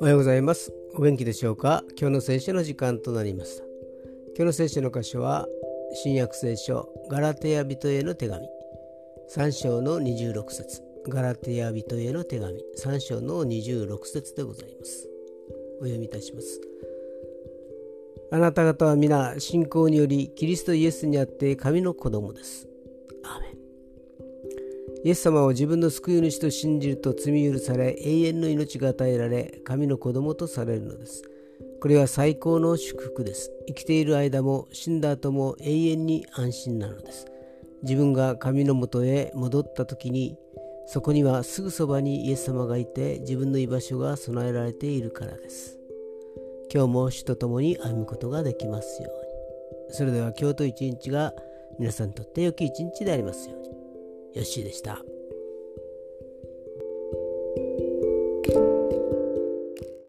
おはようございます。お元気でしょうか？今日の聖書の時間となりました。今日の聖書の箇所は新約聖書ガラテヤ人への手紙。3章の26節。ガラテヤ人への手紙。3章の26節でございます。お読みいたします。あなた方は皆信仰によりキリストイエスにあって神の子供です。アーメン。イエス様を自分の救い主と信じると罪許され永遠の命が与えられ神の子供とされるのです。これは最高の祝福です。生きている間も死んだ後も永遠に安心なのです。自分が神のもとへ戻った時にそこにはすぐそばにイエス様がいて自分の居場所が備えられているからです。今日も主と共に歩むことができますように。それでは今日と一日が皆さんにとって良き一日でありますように。ヨッシーでした。